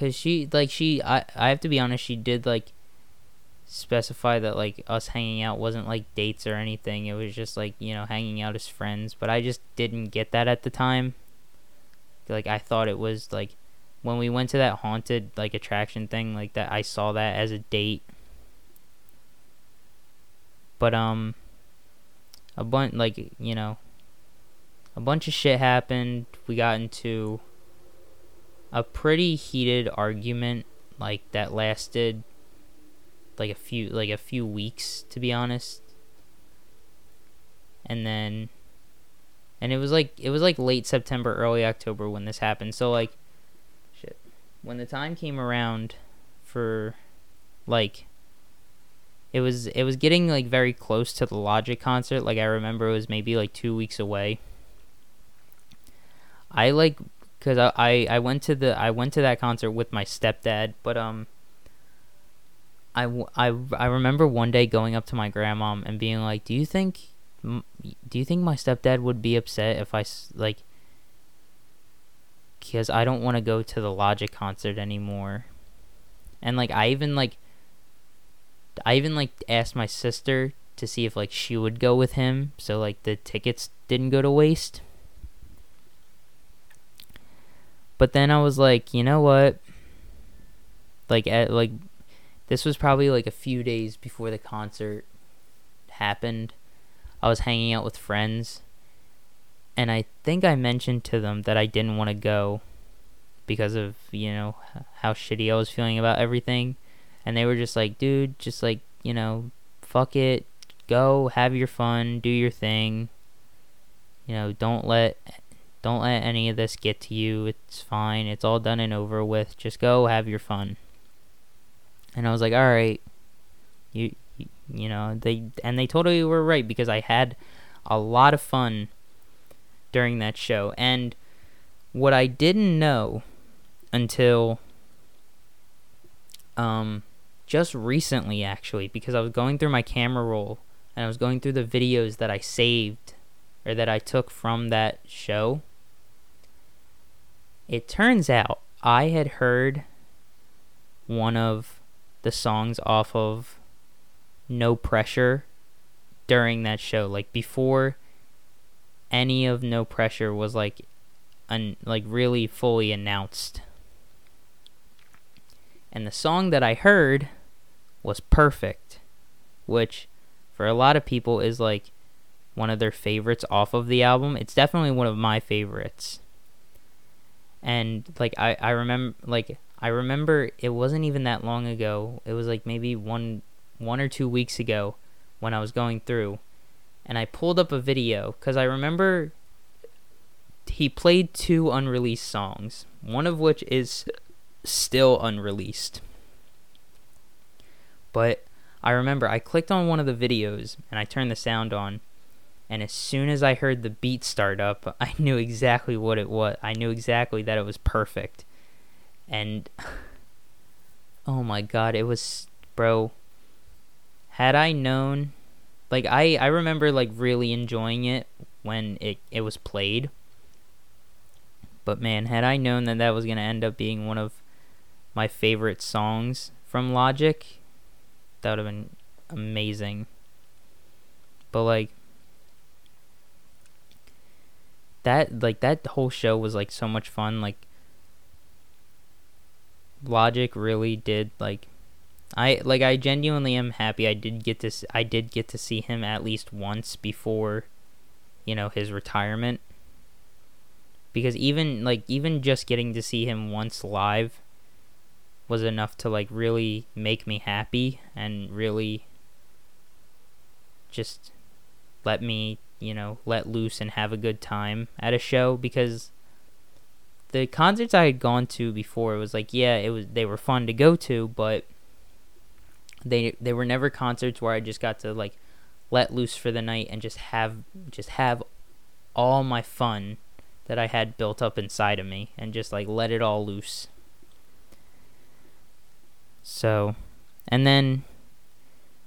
because she like she I, I have to be honest she did like specify that like us hanging out wasn't like dates or anything. It was just like you know hanging out as friends. But i just didn't get that at the time. Like i thought it was like when we went to that haunted like attraction thing like that i saw that as a date. But um a bunch like you know a bunch of shit happened. We got into a pretty heated argument like that lasted like a few like a few weeks to be honest and then and it was like it was like late September, early October when this happened. So like, shit, when the time came around for like it was it was getting like very close to the Logic concert. Like I remember it was maybe like two weeks away. I like because I, I I went to the I went to that concert with my stepdad, but um. I, I, I remember one day going up to my grandma and being like, "Do you think, do you think my stepdad would be upset if I like, because I don't want to go to the Logic concert anymore?" And like I even like I even like asked my sister to see if like she would go with him so like the tickets didn't go to waste. But then I was like, you know what? Like at like this was probably like a few days before the concert happened. I was hanging out with friends and I think I mentioned to them that I didn't want to go because of, you know, how shitty I was feeling about everything and they were just like, dude, just like, you know, fuck it, go have your fun, do your thing. You know, don't let don't let any of this get to you. It's fine. It's all done and over with. Just go have your fun. And I was like, "All right. You you know, they and they totally were right because I had a lot of fun during that show. And what I didn't know until um just recently actually because I was going through my camera roll and I was going through the videos that I saved or that I took from that show. It turns out I had heard one of the songs off of No Pressure during that show like before any of No Pressure was like un- like really fully announced. And the song that I heard was perfect, which for a lot of people is like one of their favorites off of the album. It's definitely one of my favorites. And like I I remember like I remember it wasn't even that long ago. It was like maybe one one or two weeks ago when I was going through and I pulled up a video cuz I remember he played two unreleased songs, one of which is still unreleased. But I remember I clicked on one of the videos and I turned the sound on. And as soon as I heard the beat start up, I knew exactly what it was. I knew exactly that it was perfect. And oh my god, it was bro. Had I known like I I remember like really enjoying it when it it was played. But man, had I known that that was going to end up being one of my favorite songs from Logic, that would have been amazing. But like that like that whole show was like so much fun like Logic really did like I like I genuinely am happy I did get to I did get to see him at least once before you know his retirement. Because even like even just getting to see him once live was enough to like really make me happy and really just let me, you know, let loose and have a good time at a show because the concerts I had gone to before it was like, yeah, it was they were fun to go to, but they they were never concerts where I just got to like let loose for the night and just have just have all my fun that I had built up inside of me and just like let it all loose. So, and then,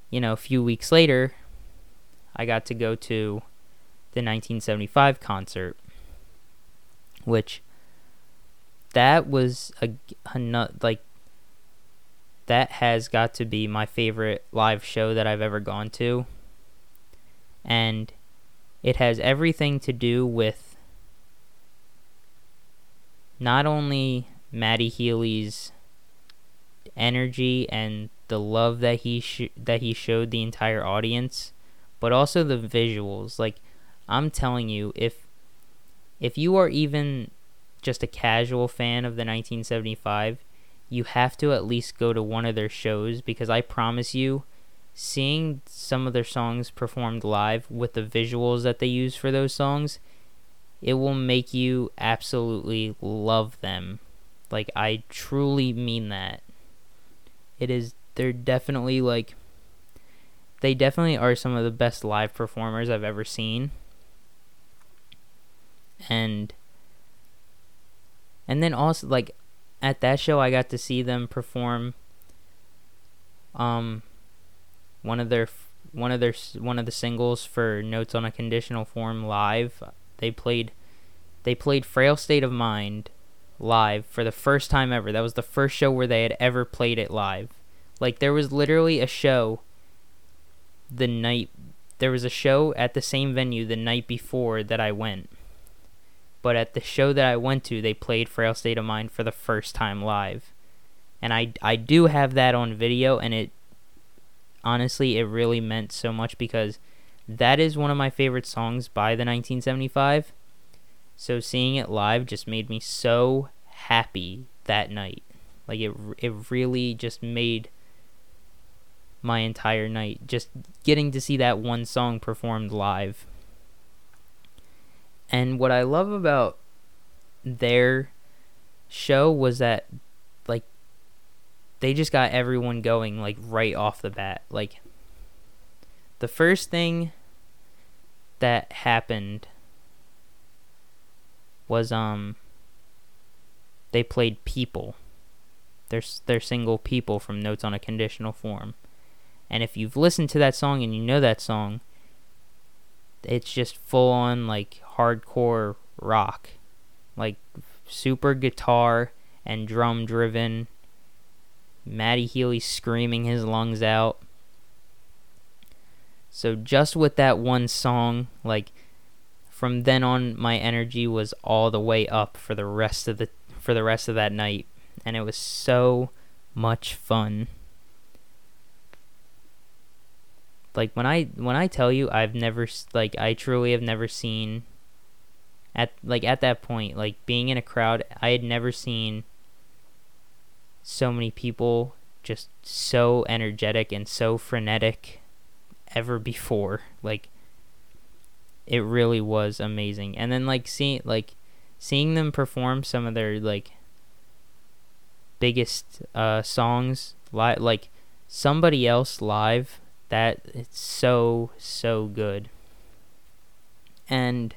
you know, a few weeks later, I got to go to the 1975 concert, which that was a, a like that has got to be my favorite live show that I've ever gone to. And it has everything to do with not only Matty Healy's energy and the love that he sh- that he showed the entire audience, but also the visuals. Like I'm telling you, if if you are even just a casual fan of the 1975, you have to at least go to one of their shows because I promise you, seeing some of their songs performed live with the visuals that they use for those songs it will make you absolutely love them. Like I truly mean that. It is they're definitely like they definitely are some of the best live performers I've ever seen. And and then also like at that show I got to see them perform um one of their one of their one of the singles for Notes on a Conditional Form live. They played they played Frail State of Mind live for the first time ever. That was the first show where they had ever played it live. Like there was literally a show the night there was a show at the same venue the night before that I went. But at the show that I went to, they played Frail State of Mind for the first time live. And I I do have that on video and it honestly it really meant so much because that is one of my favorite songs by the 1975 so seeing it live just made me so happy that night. Like it it really just made my entire night just getting to see that one song performed live. And what I love about their show was that like they just got everyone going like right off the bat. Like the first thing that happened was um they played People. Their their single People from Notes on a Conditional Form. And if you've listened to that song and you know that song, it's just full on like hardcore rock. Like super guitar and drum driven. Matty Healy screaming his lungs out. So just with that one song, like from then on my energy was all the way up for the rest of the for the rest of that night and it was so much fun like when i when i tell you i've never like i truly have never seen at like at that point like being in a crowd i had never seen so many people just so energetic and so frenetic ever before like it really was amazing. And then like seeing like seeing them perform some of their like biggest uh songs li- like somebody else live that it's so so good. And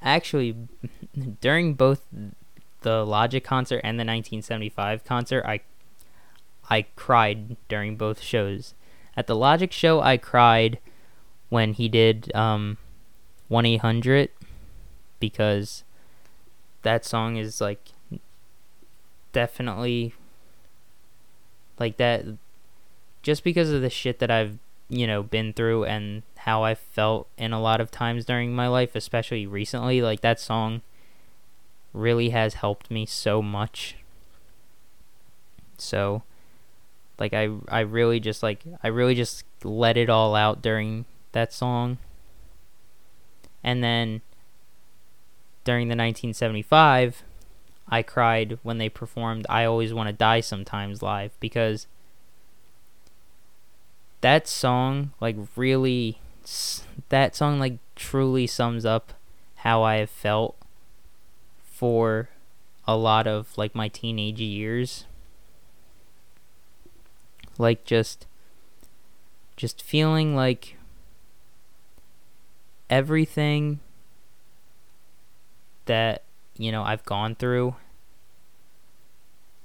actually during both the Logic concert and the 1975 concert I I cried during both shows. At the Logic show I cried when he did um 1 800 because that song is like definitely like that just because of the shit that I've you know been through and how I felt in a lot of times during my life especially recently like that song really has helped me so much. So like I I really just like I really just let it all out during that song. And then during the 1975, I cried when they performed I Always Want to Die Sometimes live because that song, like, really, that song, like, truly sums up how I have felt for a lot of, like, my teenage years. Like, just, just feeling like everything that you know I've gone through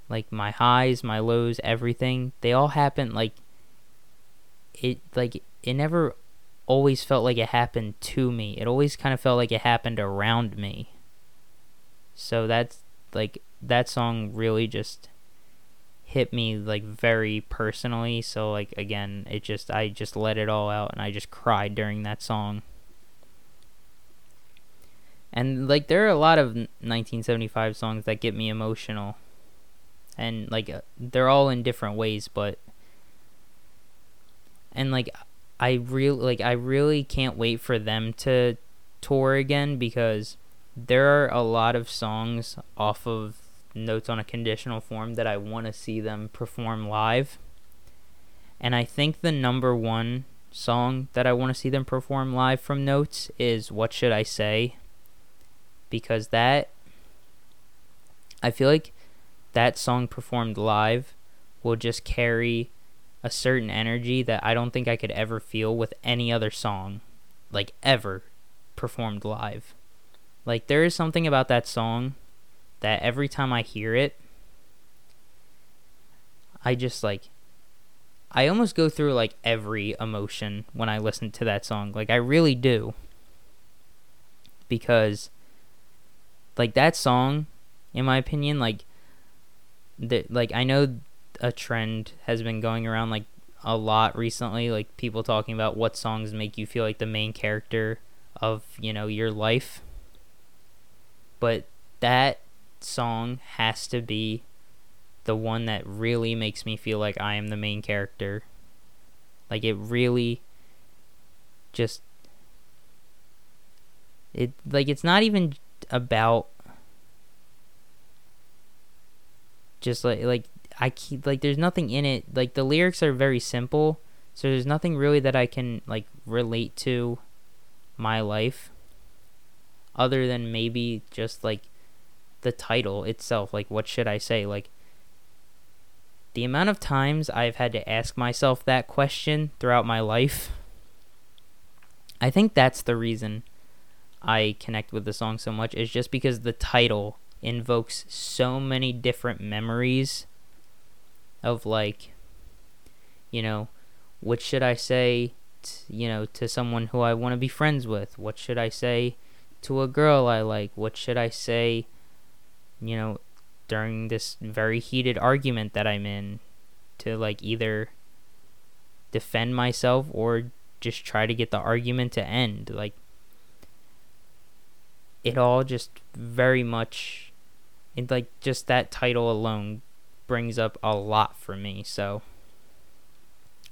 like my highs, my lows, everything, they all happen like it like it never always felt like it happened to me. It always kind of felt like it happened around me. So that's like that song really just hit me like very personally. So like again, it just I just let it all out and I just cried during that song and like there are a lot of 1975 songs that get me emotional and like uh, they're all in different ways but and like i really like i really can't wait for them to tour again because there are a lot of songs off of notes on a conditional form that i want to see them perform live. And i think the number one song that i want to see them perform live from notes is what should i say? Because that I feel like that song performed live will just carry a certain energy that I don't think I could ever feel with any other song, like ever performed live. Like there is something about that song that every time I hear it, I just like I almost go through like every emotion when I listen to that song. Like I really do. Because like that song in my opinion like that like I know a trend has been going around like a lot recently like people talking about what songs make you feel like the main character of you know your life. But that song has to be the one that really makes me feel like I am the main character. Like it really just it like it's not even about just like like I keep like there's nothing in it. Like the lyrics are very simple, so there's nothing really that I can like relate to my life other than maybe just like the title itself. Like what should I say? Like the amount of times I've had to ask myself that question throughout my life. I think that's the reason I connect with the song so much is just because the title invokes so many different memories of like you know what should i say t- you know to someone who i want to be friends with? What should i say to a girl i like? What should i say you know during this very heated argument that i'm in to like either defend myself or just try to get the argument to end? Like it all just very much it like just that title alone brings up a lot for me. So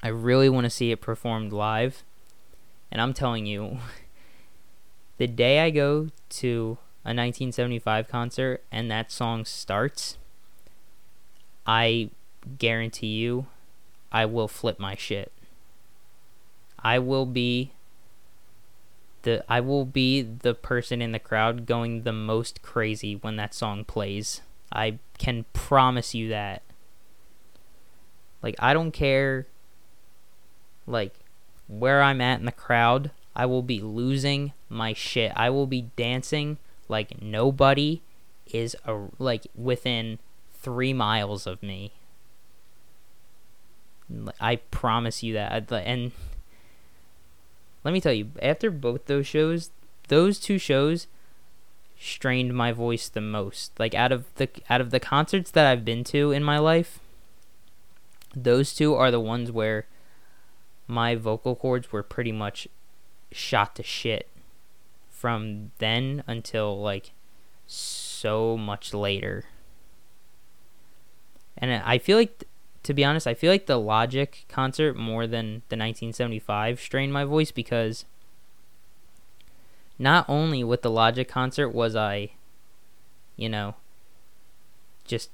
I really want to see it performed live. And I'm telling you, the day I go to a 1975 concert and that song starts, I guarantee you I will flip my shit. I will be the I will be the person in the crowd going the most crazy when that song plays. I can promise you that. Like I don't care like where I'm at in the crowd, I will be losing my shit. I will be dancing like nobody is a, like within 3 miles of me. I promise you that. And let me tell you, after both those shows, those two shows strained my voice the most. Like out of the out of the concerts that I've been to in my life, those two are the ones where my vocal cords were pretty much shot to shit from then until like so much later. And I feel like to be honest, I feel like the Logic concert more than the 1975 strained my voice because not only with the Logic concert was I, you know, just,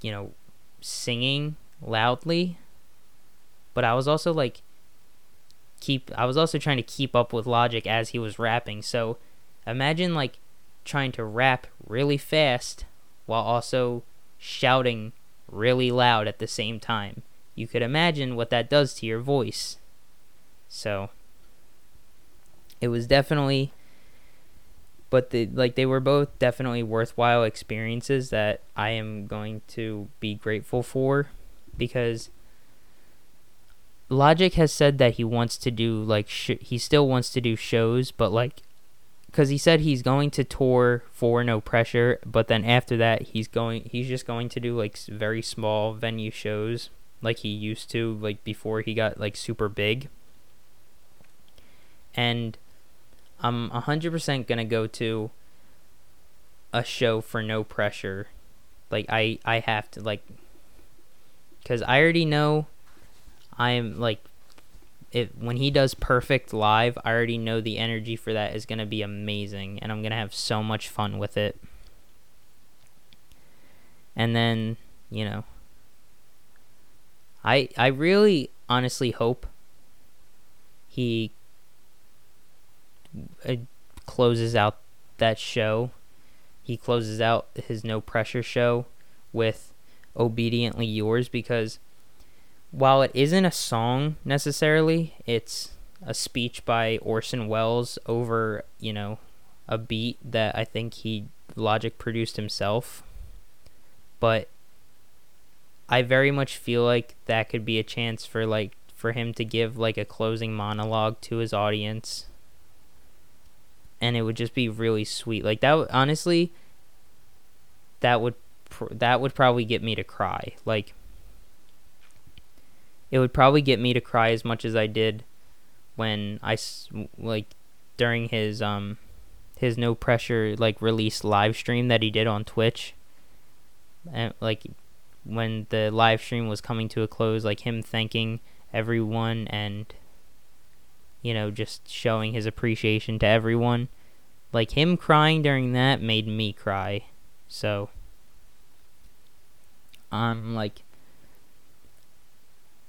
you know, singing loudly, but I was also like, keep, I was also trying to keep up with Logic as he was rapping. So imagine like trying to rap really fast while also shouting really loud at the same time. You could imagine what that does to your voice. So it was definitely but the like they were both definitely worthwhile experiences that I am going to be grateful for because Logic has said that he wants to do like sh- he still wants to do shows but like cuz he said he's going to tour for no pressure but then after that he's going he's just going to do like very small venue shows like he used to like before he got like super big. And I'm 100% going to go to a show for no pressure. Like I I have to like cuz I already know I'm like if when he does perfect live, I already know the energy for that is going to be amazing and I'm going to have so much fun with it. And then, you know, I I really honestly hope he Uh, closes out that show. He closes out his no pressure show with obediently yours because while it isn't a song necessarily it's a speech by Orson Welles over you know a beat that I think he Logic produced himself. But I very much feel like that could be a chance for like for him to give like a closing monologue to his audience and it would just be really sweet. Like that honestly that would pr- that would probably get me to cry. Like it would probably get me to cry as much as I did when I like during his um his no pressure like release live stream that he did on Twitch. And like when the live stream was coming to a close like him thanking everyone and you know just showing his appreciation to everyone. Like him crying during that made me cry so. I'm like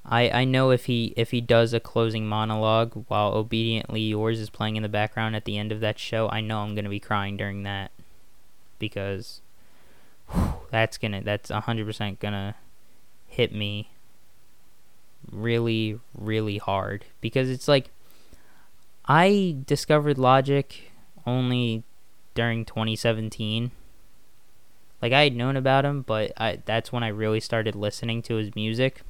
I I know if he if he does a closing monologue while obediently yours is playing in the background at the end of that show, I know I'm gonna be crying during that. Because whew, that's gonna that's hundred percent gonna hit me really really hard. Because it's like I discovered Logic only during 2017. Like I had known about him, but I that's when I really started listening to his music.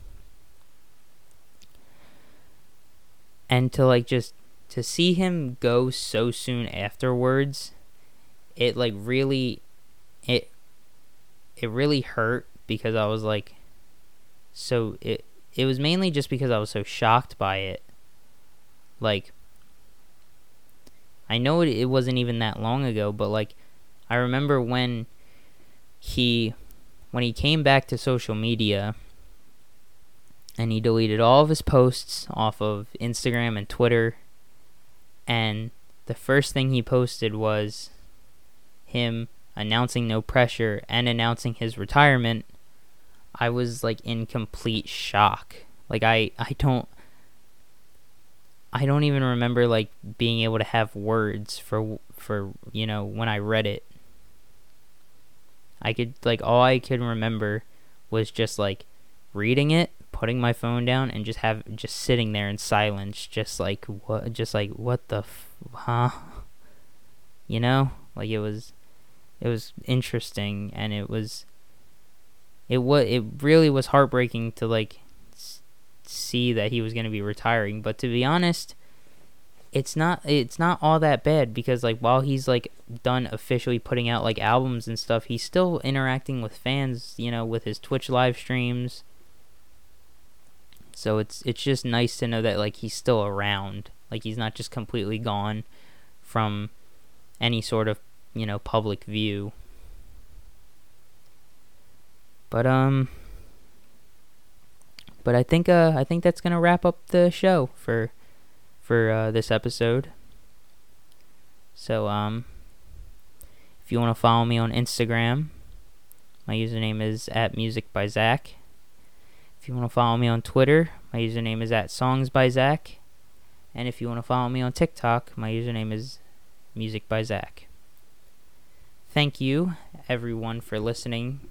and to like just to see him go so soon afterwards it like really it it really hurt because I was like so it it was mainly just because I was so shocked by it like I know it, it wasn't even that long ago but like I remember when he when he came back to social media and he deleted all of his posts off of Instagram and Twitter. And the first thing he posted was him announcing no pressure and announcing his retirement. I was like in complete shock. Like I I don't I don't even remember like being able to have words for for you know when I read it. I could like all I could remember was just like reading it putting my phone down and just have just sitting there in silence just like what just like what the f- huh you know like it was it was interesting and it was it was it really was heartbreaking to like see that he was going to be retiring but to be honest it's not it's not all that bad because like while he's like done officially putting out like albums and stuff he's still interacting with fans you know with his twitch live streams so it's it's just nice to know that like he's still around. Like he's not just completely gone from any sort of, you know, public view. But um but I think uh I think that's to wrap up the show for for uh, this episode. So um if you want to follow me on Instagram, my username is at music by Zach. If you want to follow me on Twitter, my username is at Songs by Zach. And if you want to follow me on TikTok, my username is Music by Zach. Thank you, everyone, for listening.